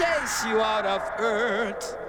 chase you out of earth.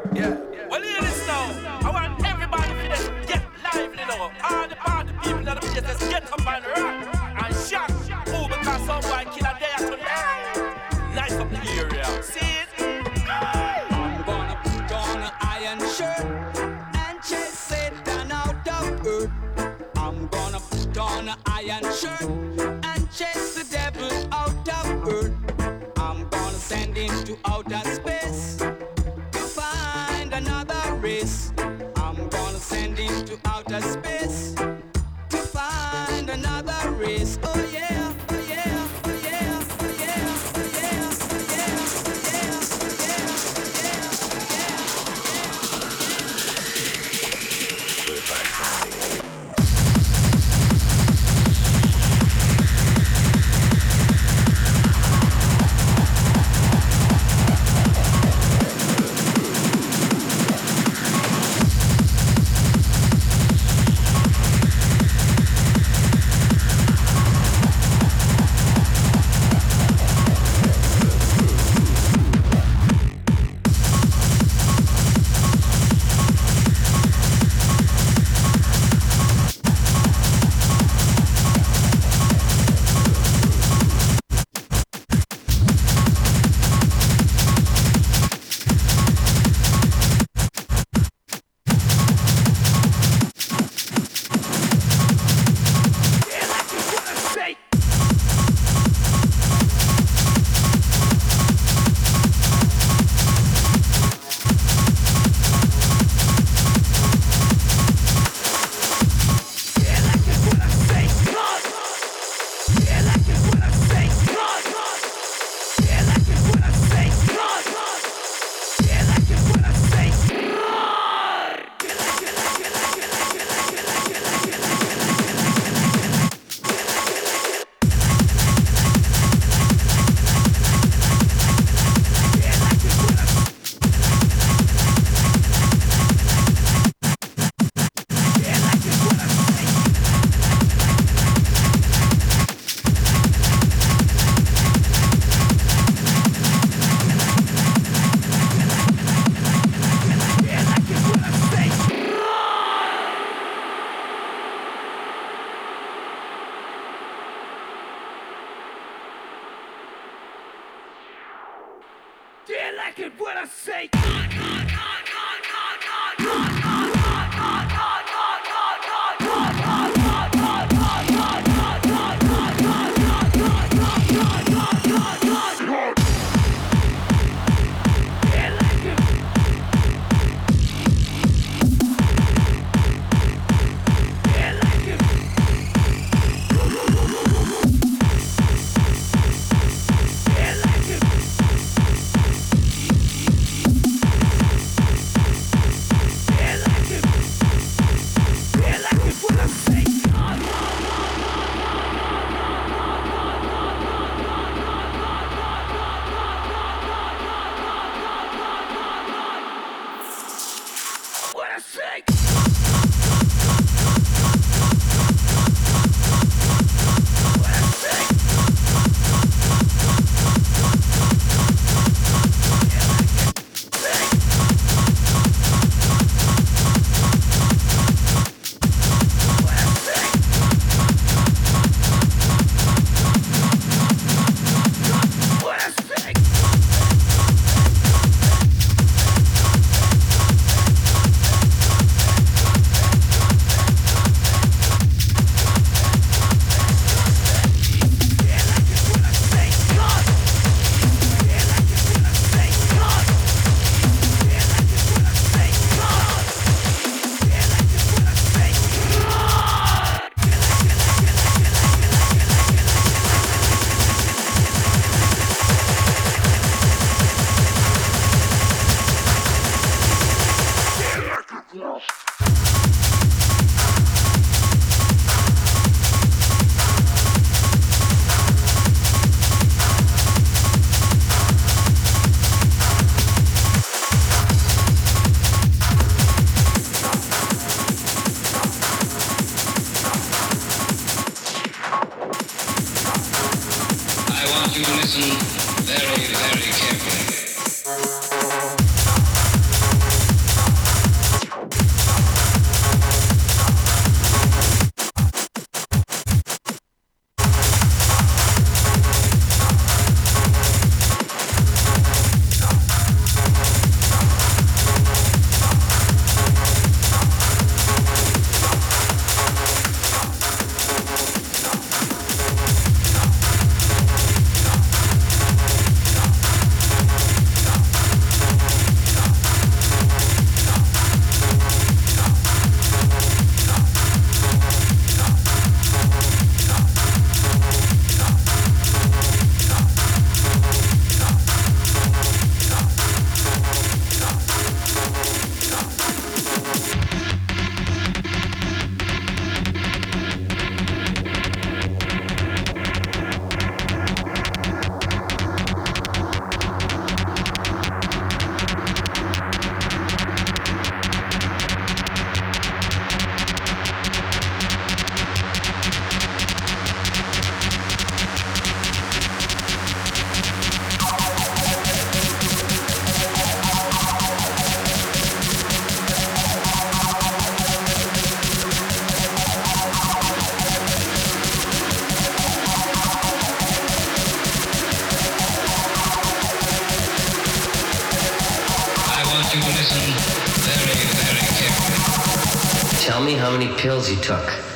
Pills you took.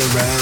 Around.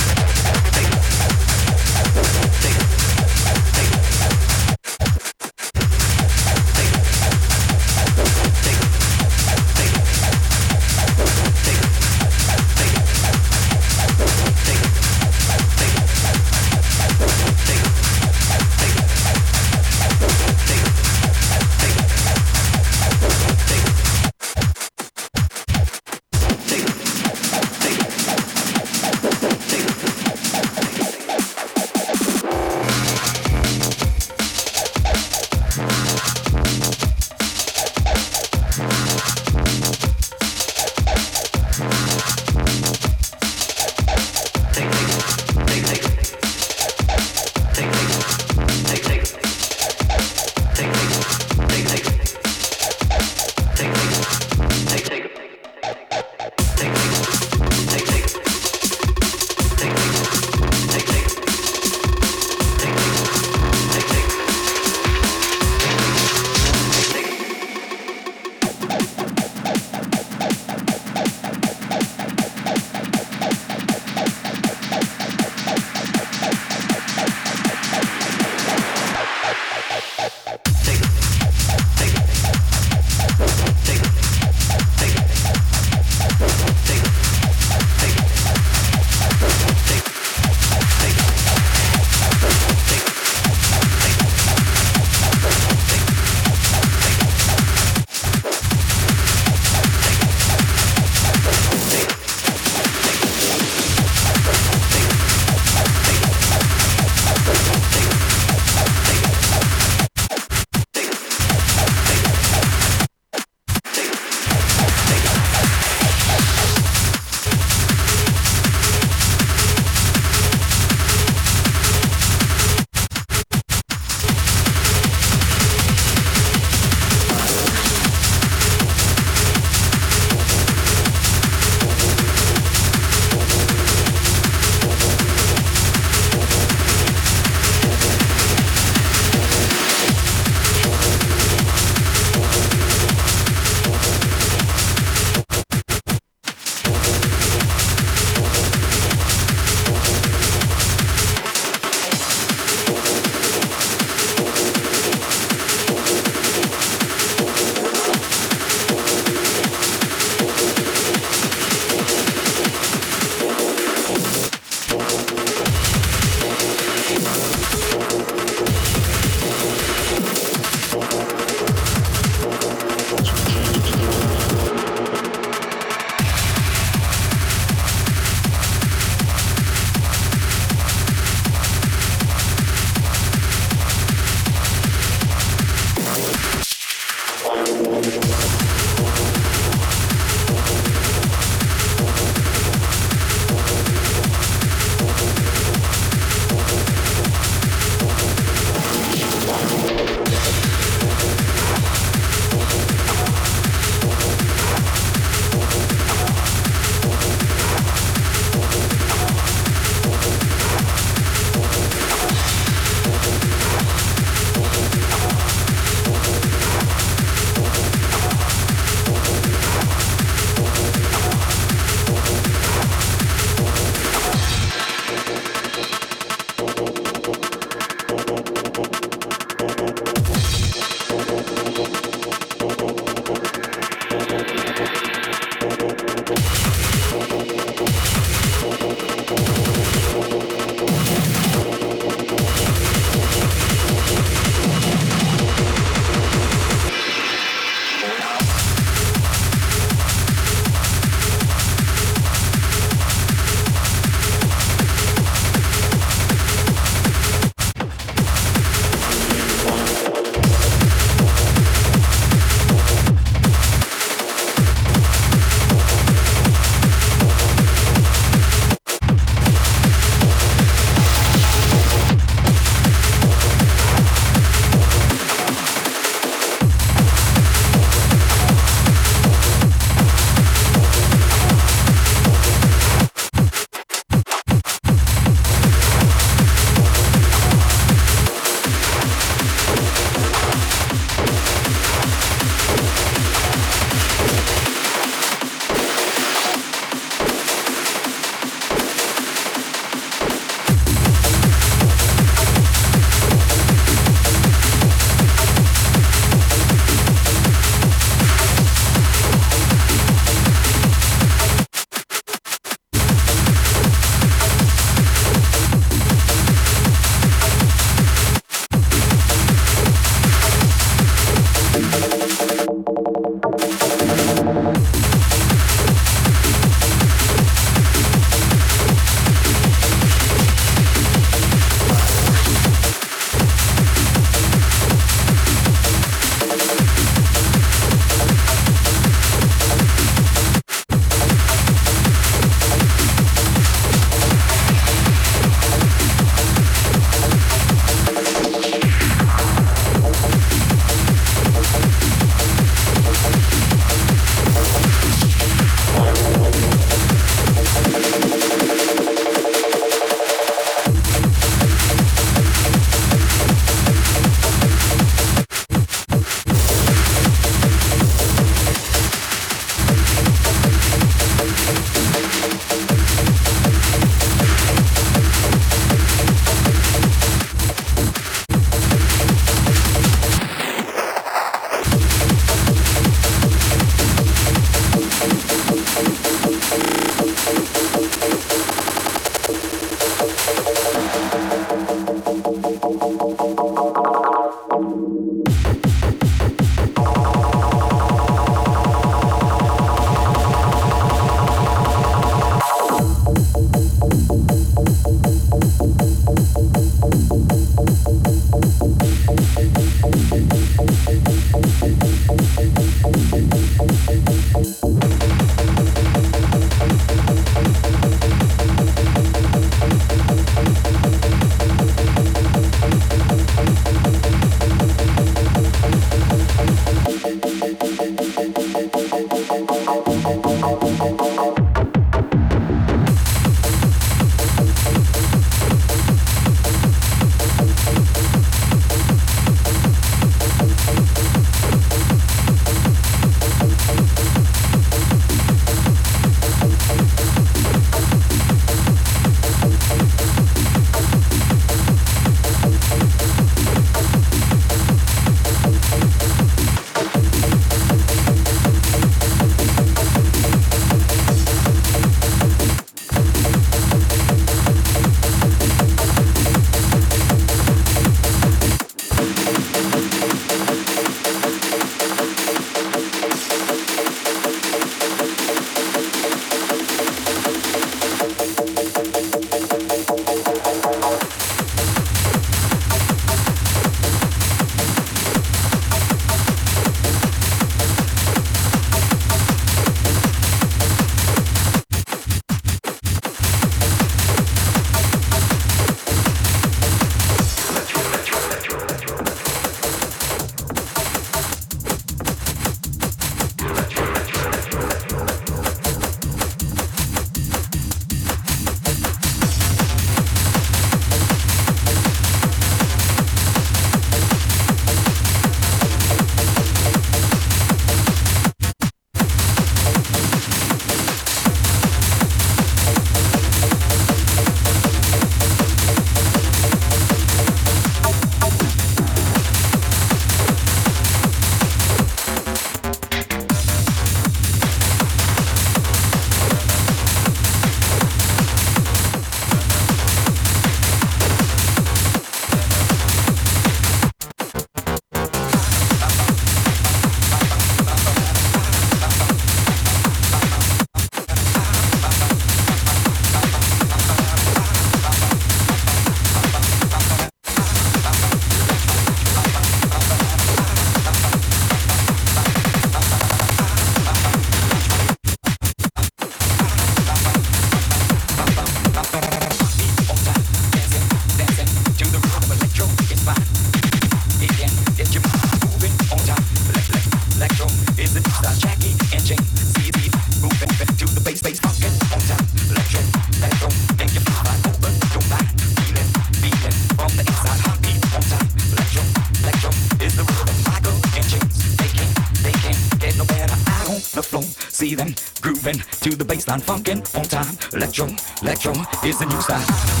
Is the new style.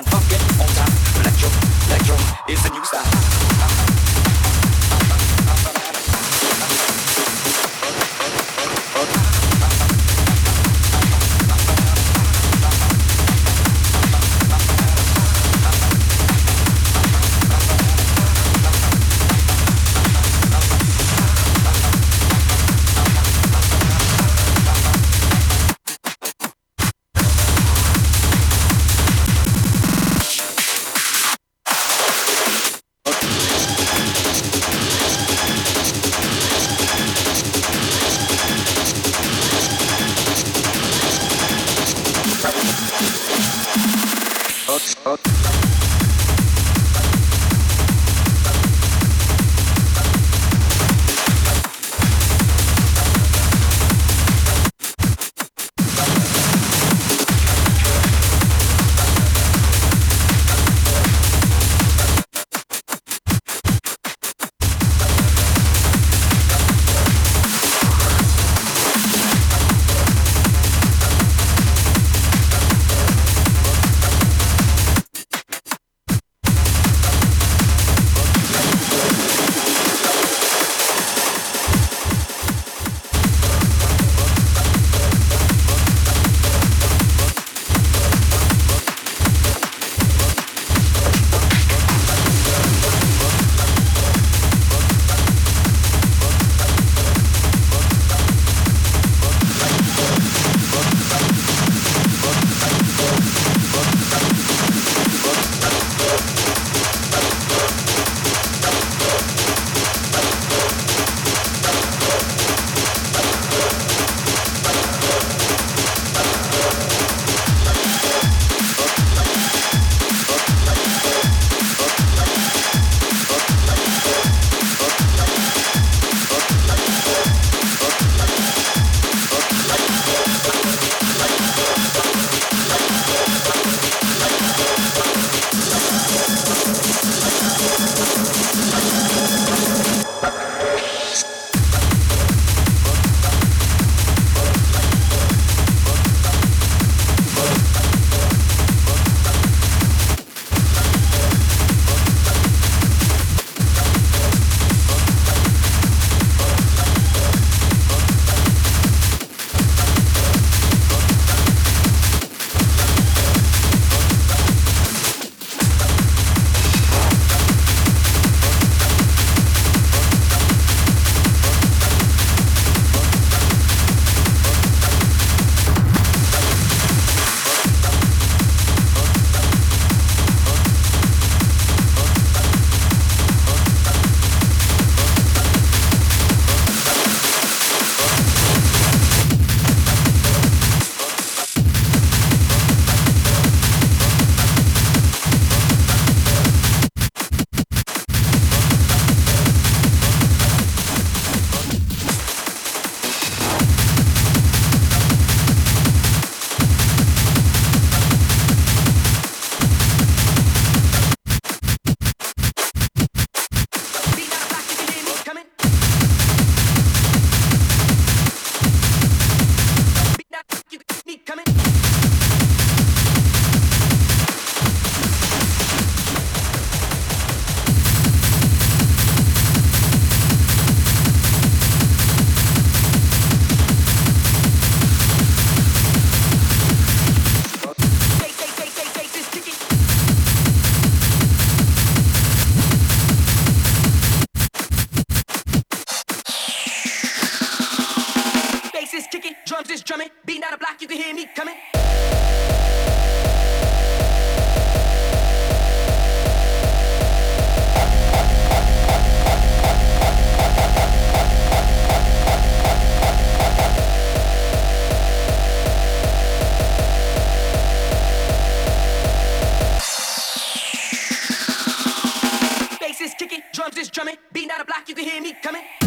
Baseline, funkin' on time. Electro, electro is the new style. Is drumming, beating out a block, you can hear me coming.